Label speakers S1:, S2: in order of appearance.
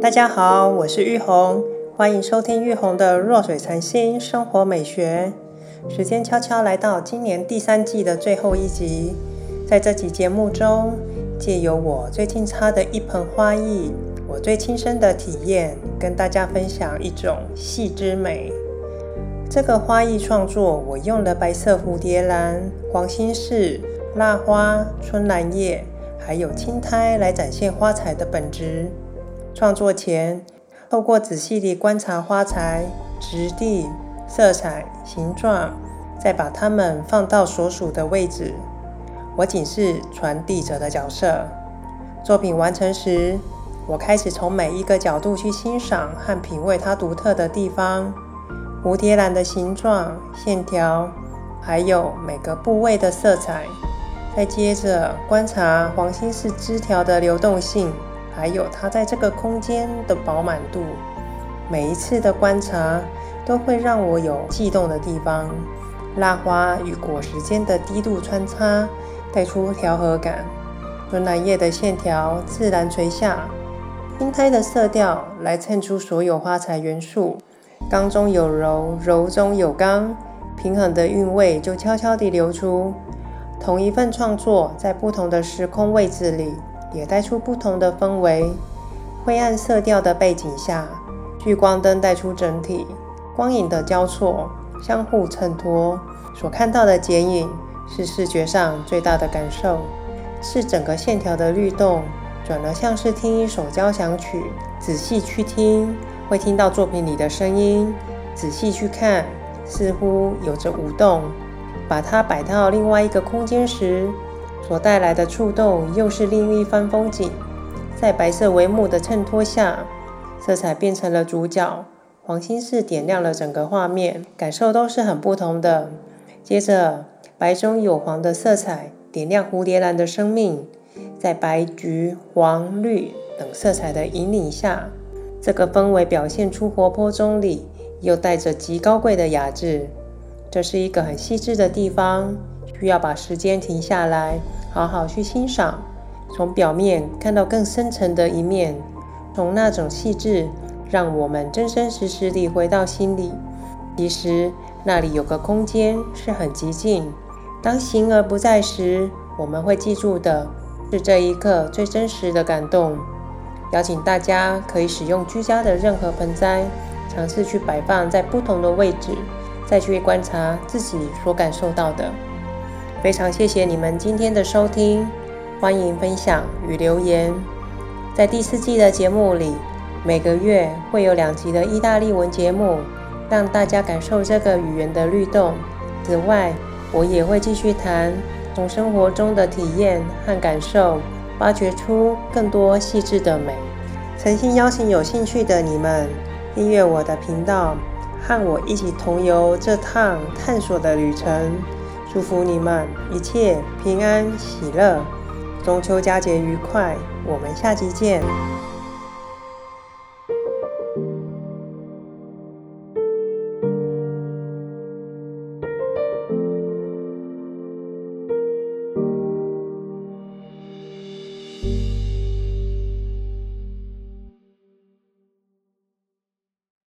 S1: 大家好，我是玉红，欢迎收听玉红的弱水禅心生活美学。时间悄悄来到今年第三季的最后一集，在这集节目中，借由我最近插的一盆花艺，我最亲身的体验，跟大家分享一种细之美。这个花艺创作，我用了白色蝴蝶兰、黄心柿、蜡花、春兰叶，还有青苔来展现花材的本质。创作前，透过仔细地观察花材质地、色彩、形状，再把它们放到所属的位置。我仅是传递者的角色。作品完成时，我开始从每一个角度去欣赏和品味它独特的地方：蝴蝶兰的形状、线条，还有每个部位的色彩。再接着观察黄心是枝条的流动性。还有它在这个空间的饱满度，每一次的观察都会让我有悸动的地方。蜡花与果实间的低度穿插，带出调和感。春兰叶的线条自然垂下，青苔的色调来衬出所有花材元素。刚中有柔，柔中有刚，平衡的韵味就悄悄地流出。同一份创作，在不同的时空位置里。也带出不同的氛围。灰暗色调的背景下，聚光灯带出整体，光影的交错，相互衬托，所看到的剪影是视觉上最大的感受，是整个线条的律动，转而像是听一首交响曲。仔细去听，会听到作品里的声音；仔细去看，似乎有着舞动。把它摆到另外一个空间时。所带来的触动又是另一番风景。在白色帷幕的衬托下，色彩变成了主角，黄心是点亮了整个画面，感受都是很不同的。接着，白中有黄的色彩点亮蝴蝶兰的生命，在白、橘、黄、绿等色彩的引领下，这个氛围表现出活泼中里又带着极高贵的雅致。这是一个很细致的地方，需要把时间停下来。好好去欣赏，从表面看到更深层的一面，从那种细致，让我们真真实实地回到心里。其实那里有个空间是很寂静。当形而不在时，我们会记住的是这一刻最真实的感动。邀请大家可以使用居家的任何盆栽，尝试去摆放在不同的位置，再去观察自己所感受到的。非常谢谢你们今天的收听，欢迎分享与留言。在第四季的节目里，每个月会有两集的意大利文节目，让大家感受这个语言的律动。此外，我也会继续谈从生活中的体验和感受，挖掘出更多细致的美。诚心邀请有兴趣的你们订阅我的频道，和我一起同游这趟探索的旅程。祝福你们一切平安喜乐，中秋佳节愉快，我们下期见。